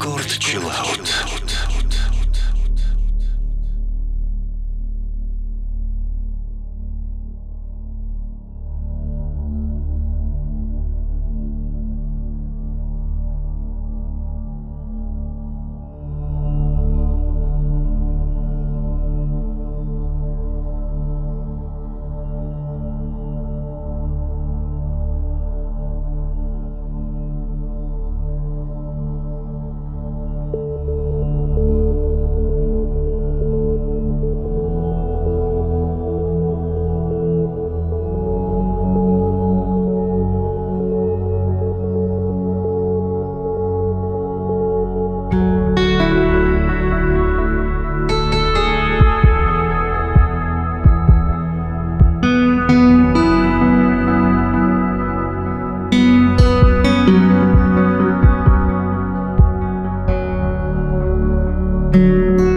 Рекорд Чилаут. Thank